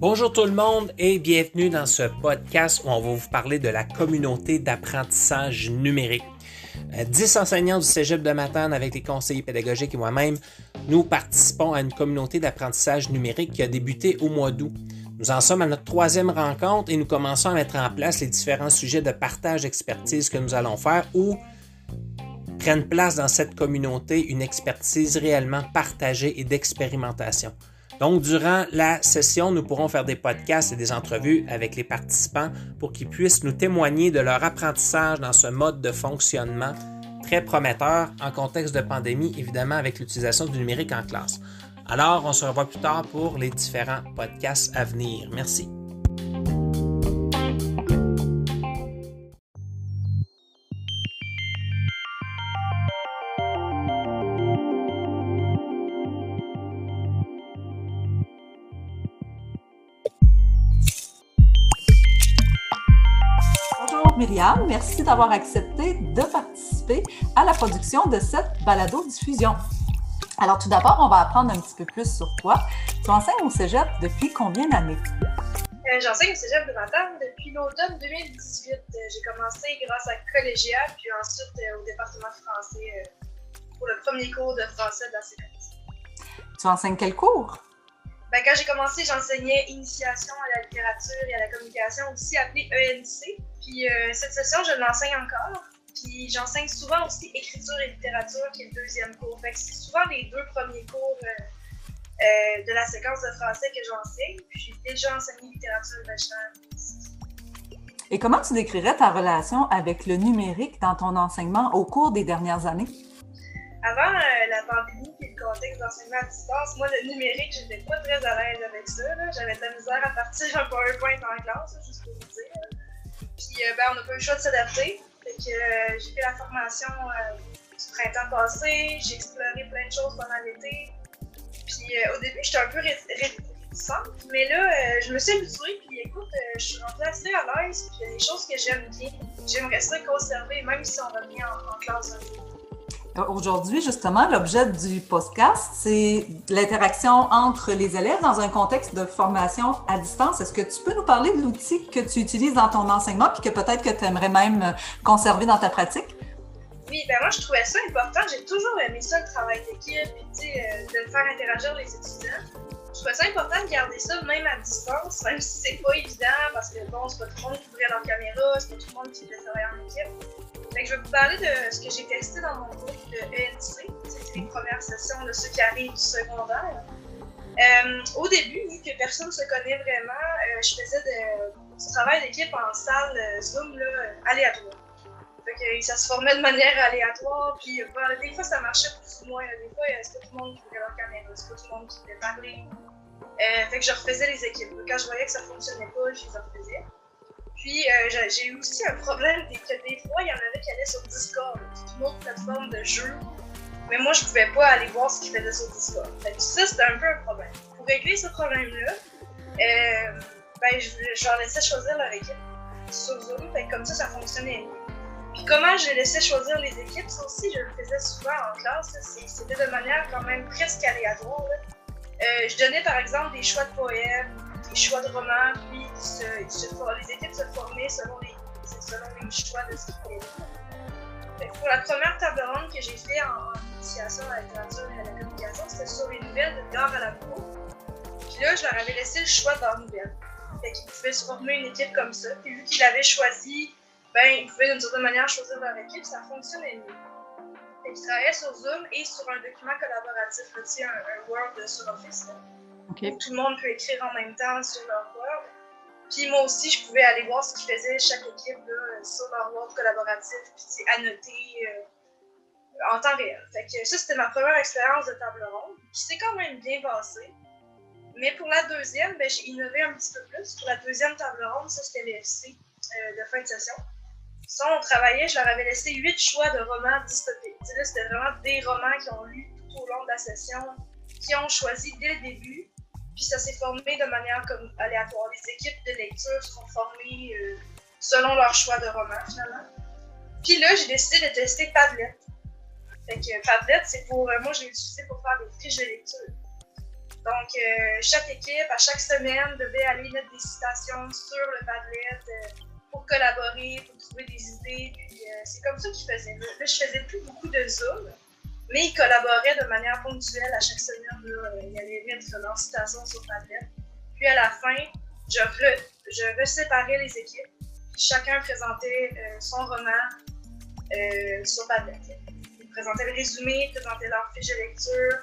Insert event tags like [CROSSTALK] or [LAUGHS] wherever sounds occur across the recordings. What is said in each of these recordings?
Bonjour tout le monde et bienvenue dans ce podcast où on va vous parler de la communauté d'apprentissage numérique. 10 euh, enseignants du Cégep de Matane avec les conseillers pédagogiques et moi-même, nous participons à une communauté d'apprentissage numérique qui a débuté au mois d'août. Nous en sommes à notre troisième rencontre et nous commençons à mettre en place les différents sujets de partage d'expertise que nous allons faire ou prennent place dans cette communauté une expertise réellement partagée et d'expérimentation. Donc, durant la session, nous pourrons faire des podcasts et des entrevues avec les participants pour qu'ils puissent nous témoigner de leur apprentissage dans ce mode de fonctionnement très prometteur en contexte de pandémie, évidemment avec l'utilisation du numérique en classe. Alors, on se revoit plus tard pour les différents podcasts à venir. Merci. Merci d'avoir accepté de participer à la production de cette balado-diffusion. Alors, tout d'abord, on va apprendre un petit peu plus sur toi. Tu enseignes au cégep depuis combien d'années? Euh, j'enseigne au cégep de Matane depuis l'automne 2018. Euh, j'ai commencé grâce à Collégial, puis ensuite euh, au département français pour le premier cours de français de la séquence. Tu enseignes quel cours? Ben, quand j'ai commencé, j'enseignais initiation à la littérature et à la communication, aussi appelée ENC. Puis euh, cette session, je l'enseigne encore. Puis j'enseigne souvent aussi écriture et littérature, qui est le deuxième cours. Fait que c'est souvent les deux premiers cours euh, euh, de la séquence de français que j'enseigne. Puis j'ai déjà enseigné littérature et Et comment tu décrirais ta relation avec le numérique dans ton enseignement au cours des dernières années? Avant la pandémie et le contexte d'enseignement à distance, moi, le numérique, j'étais pas très à l'aise avec ça. J'avais de la misère à partir un PowerPoint en classe, juste pour vous dire. Puis euh, ben, on n'a pas eu le choix de s'adapter. Fait euh, j'ai fait la formation euh, du printemps passé, j'ai exploré plein de choses pendant l'été. Puis au début, j'étais un peu réticente, mais là, je me suis habituée, puis écoute, je suis rentrée assez à l'aise, puis il y a des choses que j'aime bien. J'aimerais ça conserver, même si on revient en, en classe. Aujourd'hui, justement, l'objet du podcast, c'est l'interaction entre les élèves dans un contexte de formation à distance. Est-ce que tu peux nous parler de l'outil que tu utilises dans ton enseignement et que peut-être que tu aimerais même conserver dans ta pratique? Oui, ben moi, je trouvais ça important. J'ai toujours aimé ça, le travail d'équipe, puis euh, de faire interagir les étudiants. Je trouvais ça important de garder ça même à distance, même si c'est pas évident, parce que bon, c'est pas tout le monde qui ouvrait leur caméra, c'est pas tout le monde qui voulait travailler en équipe je vais vous parler de ce que j'ai testé dans mon groupe de ENC. C'était les premières sessions de ceux qui arrivent du secondaire. Euh, au début, vu que personne ne se connaît vraiment, euh, je faisais du travail d'équipe en salle euh, Zoom là, aléatoire. Fait ça se formait de manière aléatoire, puis des fois ça marchait plus ou moins. Des fois, c'était tout le monde qui voulait leur caméra, c'était pas tout le monde qui voulait parler. fait que je refaisais les équipes. Quand je voyais que ça ne fonctionnait pas, je les refaisais. Puis euh, j'ai eu aussi un problème que des fois, il y en avait qui allaient sur Discord, une autre plateforme de jeu. Mais moi, je pouvais pas aller voir ce qu'ils faisaient sur Discord. Ça, c'était un peu un problème. Pour régler ce problème-là, euh, ben, je, leur laissais choisir leur équipe sur Zoom. Fait comme ça, ça fonctionnait mieux. Puis comment je laissais choisir les équipes, ça aussi, je le faisais souvent en classe. C'était de manière quand même presque aléatoire. Euh, je donnais par exemple des choix de poèmes, des choix de romans, puis les équipes se formaient selon les, selon les choix de ce voulaient Pour la première table ronde que j'ai fait en, initiation à la littérature et à la communication, c'était sur les nouvelles de Gare à la peau. Puis là, je leur avais laissé le choix de leurs nouvelles. Fait qu'ils pouvaient se former une équipe comme ça. Puis vu qu'ils l'avaient choisi, ben, ils pouvaient d'une certaine manière choisir leur équipe, ça fonctionnait mieux. Fait qu'ils travaillaient sur Zoom et sur un document collaboratif, un, un Word sur Office. Tout le monde peut écrire en même temps sur leur Word. Puis moi aussi, je pouvais aller voir ce qu'ils faisait chaque équipe là, sur leur Word collaboratif, puis annoter euh, en temps réel. Fait que ça, c'était ma première expérience de table ronde, qui s'est quand même bien passée. Mais pour la deuxième, ben, j'ai innové un petit peu plus. Pour la deuxième table ronde, ça, c'était l'EFC euh, de fin de session. Ça, on travaillait, je leur avais laissé huit choix de romans dystopiques. C'était vraiment des romans qu'ils ont lus tout au long de la session, qui ont choisi dès le début puis ça s'est formé de manière comme aléatoire. Les équipes de lecture sont formées euh, selon leur choix de roman, finalement. Puis là, j'ai décidé de tester Padlet. Fait que Padlet, c'est pour. Euh, moi, je l'ai utilisé pour faire des fiches de lecture. Donc, euh, chaque équipe, à chaque semaine, devait aller mettre des citations sur le Padlet euh, pour collaborer, pour trouver des idées. Puis, c'est comme ça qu'ils faisaient. Là, je faisais plus beaucoup de Zoom, mais ils collaboraient de manière ponctuelle à chaque semaine. Là, ils allaient mettre leurs citations sur Padlet. Puis, à la fin, je, re, je reséparais les équipes. Chacun présentait son roman sur Padlet présentaient le résumé, présentaient leur fiche de lecture.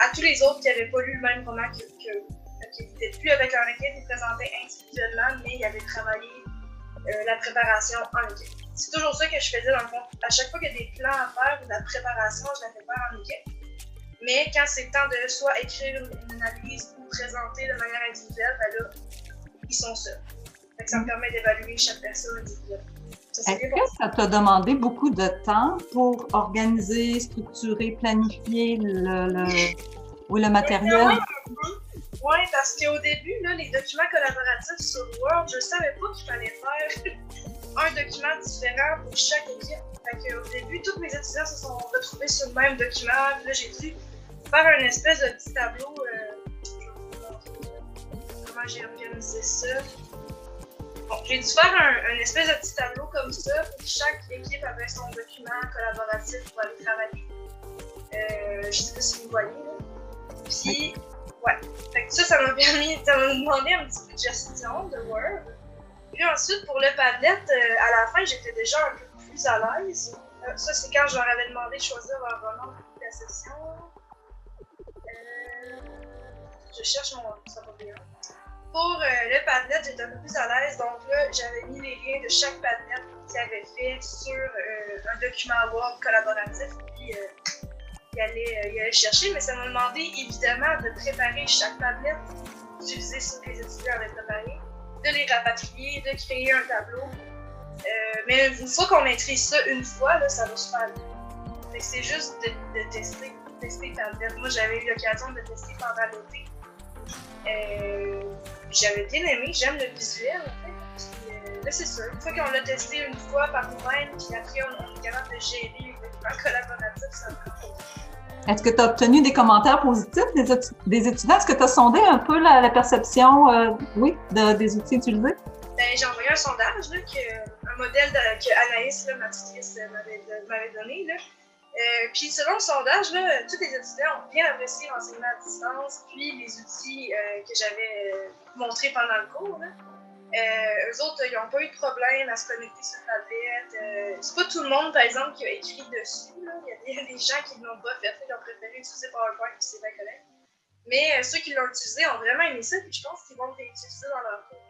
À tous les autres qui n'avaient pas lu le même roman que, que qui n'étaient plus avec leur équipe, ils présentaient individuellement, mais ils avaient travaillé euh, la préparation en équipe. C'est toujours ça que je faisais dans le fond. À chaque fois qu'il y a des plans à faire ou de la préparation, je la fais faire en équipe. Mais quand c'est le temps de soit écrire une analyse ou présenter de manière individuelle, ben là, ils sont seuls. ça me permet d'évaluer chaque personne individuellement. Est-ce que ça t'a demandé beaucoup de temps pour organiser, structurer, planifier le, le, ou le matériel? Oui, parce qu'au début, là, les documents collaboratifs sur Word, je ne savais pas qu'il fallait faire [LAUGHS] un document différent pour chaque équipe. Fait au début, tous mes étudiants se sont retrouvés sur le même document. là, j'ai dû faire un espèce de petit tableau. Euh, comment j'ai organisé ça j'ai dû faire un, espèce de petit tableau comme ça, chaque équipe avait son document collaboratif pour aller travailler. Euh, je sais pas si vous voyez. Puis, ouais. Fait ça, ça m'a [LAUGHS] permis, ça m'a demandé un petit peu de gestion de Word. Puis ensuite, pour le Padlet, euh, à la fin, j'étais déjà un peu plus à l'aise. Euh, ça, c'est quand je leur avais demandé de choisir leur roman pour la session. Euh, je cherche mon. Ça va bien. Pour le Padlet, j'étais un peu plus à l'aise. Donc là, j'avais mis les liens de chaque Padlet qu'ils avaient fait sur un document Word collaboratif. Puis il, allait, chercher, mais ça m'a demandé évidemment de préparer chaque Padlet utilisé sur les étudiants avaient préparé, de les rapatrier, de créer un tableau. mais une fois qu'on maîtrise ça une fois, là, ça va super bien. C'est juste de, de, tester, tester. Moi, j'avais eu l'occasion de tester pendant l'été. Euh, j'avais bien aimé, j'aime le visuel en fait. Euh, là, c'est sûr. Une fois qu'on l'a testé une fois par nous-mêmes, puis après on, est capable de gérer les documents collaboratifs, ça va. Est-ce que tu as obtenu des commentaires positifs des, étudiants? Est-ce que tu as sondé un peu la, perception euh, oui, des outils utilisés? Ben, j'ai envoyé un sondage, là, que, un modèle que Anaïs, ma tutrice, m'avait donné. Là. Euh, puis selon le sondage, là, tous les étudiants ont bien apprécié l'enseignement à distance, puis les outils euh, que j'avais euh, montrés pendant le cours. Là. eux autres, ils n'ont pas eu de problème à se connecter sur tablette. c'est pas tout le monde, par exemple, qui a écrit dessus. Il, y a des, gens qui ne l'ont pas fait, ils ont préféré utiliser PowerPoint, puis c'est bien correct. Mais ceux qui l'ont utilisé ont vraiment aimé ça, puis je pense qu'ils vont l'utiliser dans leur cours.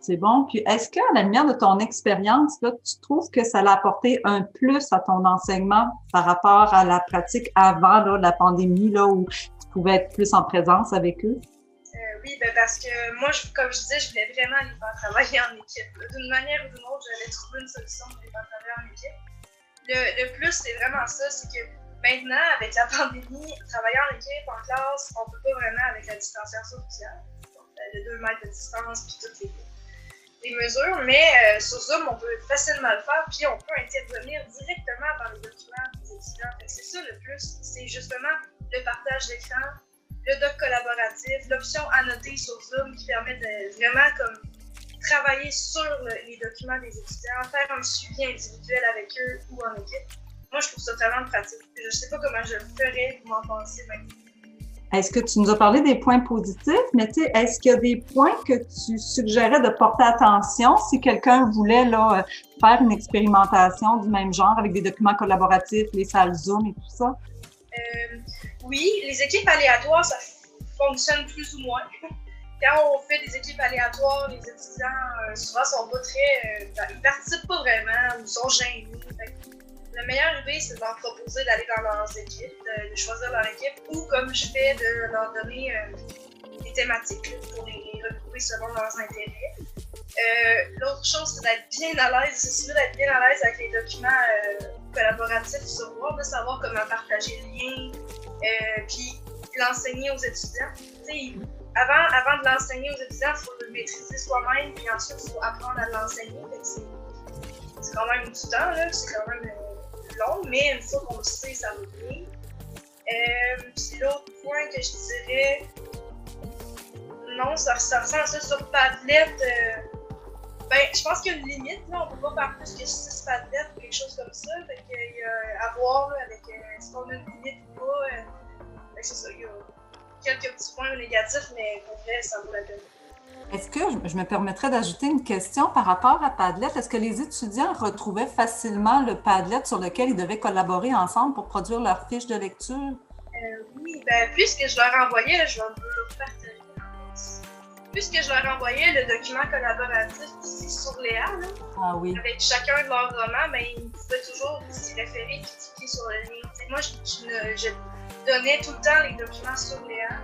C'est bon. Puis, est-ce qu'à la lumière de ton expérience, là, tu trouves que ça a apporté un plus à ton enseignement par rapport à la pratique avant là, la pandémie, là, où tu pouvais être plus en présence avec eux? Euh, oui, ben parce que moi, comme je disais, je voulais vraiment les faire travailler en équipe. D'une manière ou d'une autre, j'allais trouver une solution pour les faire travailler en équipe. Le, le plus, c'est vraiment ça, c'est que maintenant, avec la pandémie, travailler en équipe, en classe, on peut pas vraiment avec la distanciation sociale de 2 mètres de distance, puis toutes les, mesures. Mais euh, sur Zoom, on peut facilement le faire, puis on peut intervenir directement dans les documents des étudiants. C'est ça le plus, c'est justement le partage d'écran, le doc collaboratif, l'option annoter sur Zoom qui permet de vraiment comme travailler sur les documents des étudiants, faire un suivi individuel avec eux ou en équipe. Moi, je trouve ça vraiment pratique. Je ne sais pas comment je le ferais, pour m'en penser maintenant. Est-ce que tu nous as parlé des points positifs, mais tu sais, est-ce qu'il y a des points que tu suggérais de porter attention si quelqu'un voulait là, faire une expérimentation du même genre avec des documents collaboratifs, les salles Zoom et tout ça? Euh, oui, les équipes aléatoires, ça fonctionne plus ou moins. Quand on fait des équipes aléatoires, les étudiants euh, souvent sont pas très. Euh, ben, ils participent pas vraiment ou sont gênés la meilleure idée, c'est de leur proposer d'aller dans leurs équipes, de, choisir leur équipe, ou comme je fais, de leur donner euh, des thématiques pour les, retrouver selon leurs intérêts. Euh, l'autre chose, c'est d'être bien à l'aise, c'est d'être bien à l'aise avec les documents euh, collaboratifs de savoir comment partager le lien, puis l'enseigner aux étudiants. Avant, de l'enseigner aux étudiants, il faut le maîtriser soi-même, puis ensuite, il faut apprendre à l'enseigner. C'est quand même du temps, c'est quand même longue, mais une fois qu'on le sait, ça va bien. Euh, l'autre point que je dirais, non, ça, ressemble à ça sur Padlet. Euh, ben, je pense qu'il y a une limite, là. On peut pas faire plus que 6 Padlet ou quelque chose comme ça. Fait y a à voir, avec euh, est-ce qu'on a une limite ou pas. Euh, que c'est ça, quelques petits points négatifs, mais pour vrai, ça vaut la peine. Est-ce que je me permettrais d'ajouter une question par rapport à Padlet? Est-ce que les étudiants retrouvaient facilement le Padlet sur lequel ils devaient collaborer ensemble pour produire leur fiche de lecture? Euh, oui, ben, puisque je leur envoyais, je vais vous le partager. Puisque je leur envoyais le document collaboratif ici sur Léa, là, Ah oui. avec chacun de leurs romans, ben, ils pouvaient toujours s'y référer et cliquer sur le lien. Moi, je, je ne- je donnais tout le temps les documents sur Léa.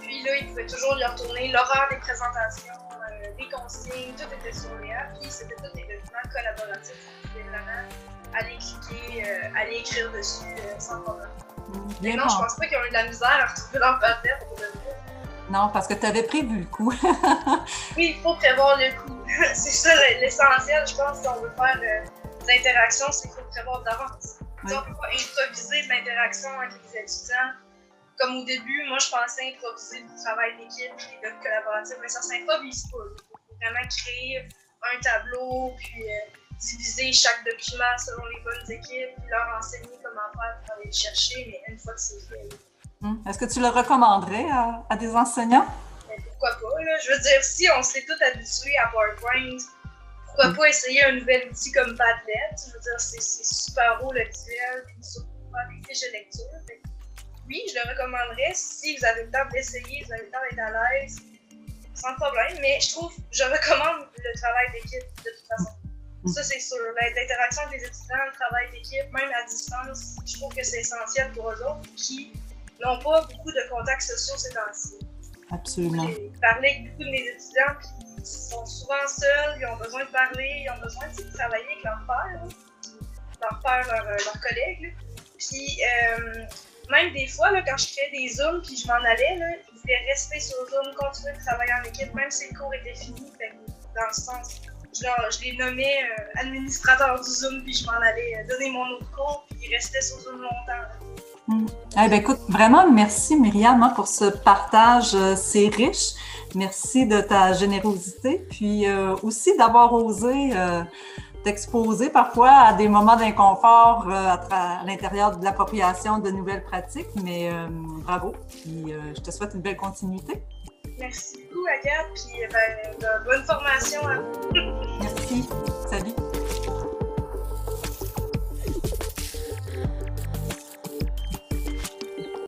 Puis là, ils pouvaient toujours y retourner l'horaire des présentations, euh, les consignes, tout était sur Léa. Puis c'était tous des documents collaboratifs. Ils pouvaient vraiment aller cliquer, euh, aller écrire dessus euh, sans problème. Bien non, je pense pas qu'ils ont eu de la misère à retrouver leur papier pour. Non, parce que tu avais prévu le coup. [LAUGHS] Oui, il faut prévoir le coup. [LAUGHS] c'est ça l'essentiel, je pense, si on veut faire euh, des interactions, c'est qu'il faut prévoir d'avance. Ne peut pas improviser l'interaction avec les étudiants. Comme au début, moi, je pensais improviser du travail d'équipe et des docs collaboratifs, mais ça ne s'improvise pas. Il faut vraiment créer un tableau, puis euh, diviser chaque document selon les bonnes équipes, puis leur enseigner comment faire pour aller le chercher, mais une fois que c'est fait, Hum. Est-ce que tu le recommanderais à, à des enseignants? Mais pourquoi pas, là? Je veux dire, si on s'est tous habitués à PowerPoint, pourquoi pas essayer un nouvel outil comme Padlet? Je veux dire, c'est super beau le visuel, puis surtout faire des fiches de lecture. Fait oui, je le recommanderais si vous avez le temps d'essayer, vous avez le temps d'être à l'aise, sans problème. Mais je trouve, je recommande le travail d'équipe de toute façon. Ça, c'est sûr. L'interaction avec les étudiants, le travail d'équipe, même à distance, je trouve que c'est essentiel pour eux autres qui n'ont pas beaucoup de contacts sociaux ces temps-ci. Absolument. J'ai parlé avec beaucoup de mes étudiants sont souvent seuls, ils ont besoin de parler, ils ont besoin de travailler avec leur père, là. leur père, leur, euh, leurs collègues. Puis euh, même des fois, là, quand je créais des Zooms puis je m'en allais, là, ils voulaient rester sur Zoom, continuer de travailler en équipe, même si le cours était fini. Fait dans le sens, je, leur- je les nommais euh, administrateurs du Zoom puis je m'en allais donner mon autre cours puis ils restaient sur Zoom longtemps. Eh ben, écoute, vraiment, merci Myriam hein, pour ce partage. euh, C'est riche. Merci de ta générosité, puis euh, aussi d'avoir osé euh, t'exposer parfois à des moments d'inconfort euh, à, l'intérieur de l'appropriation de nouvelles pratiques. Mais bravo, puis je te souhaite une belle continuité. Merci beaucoup, Agathe, puis ben, bonne formation à vous. [LAUGHS] Merci. Salut.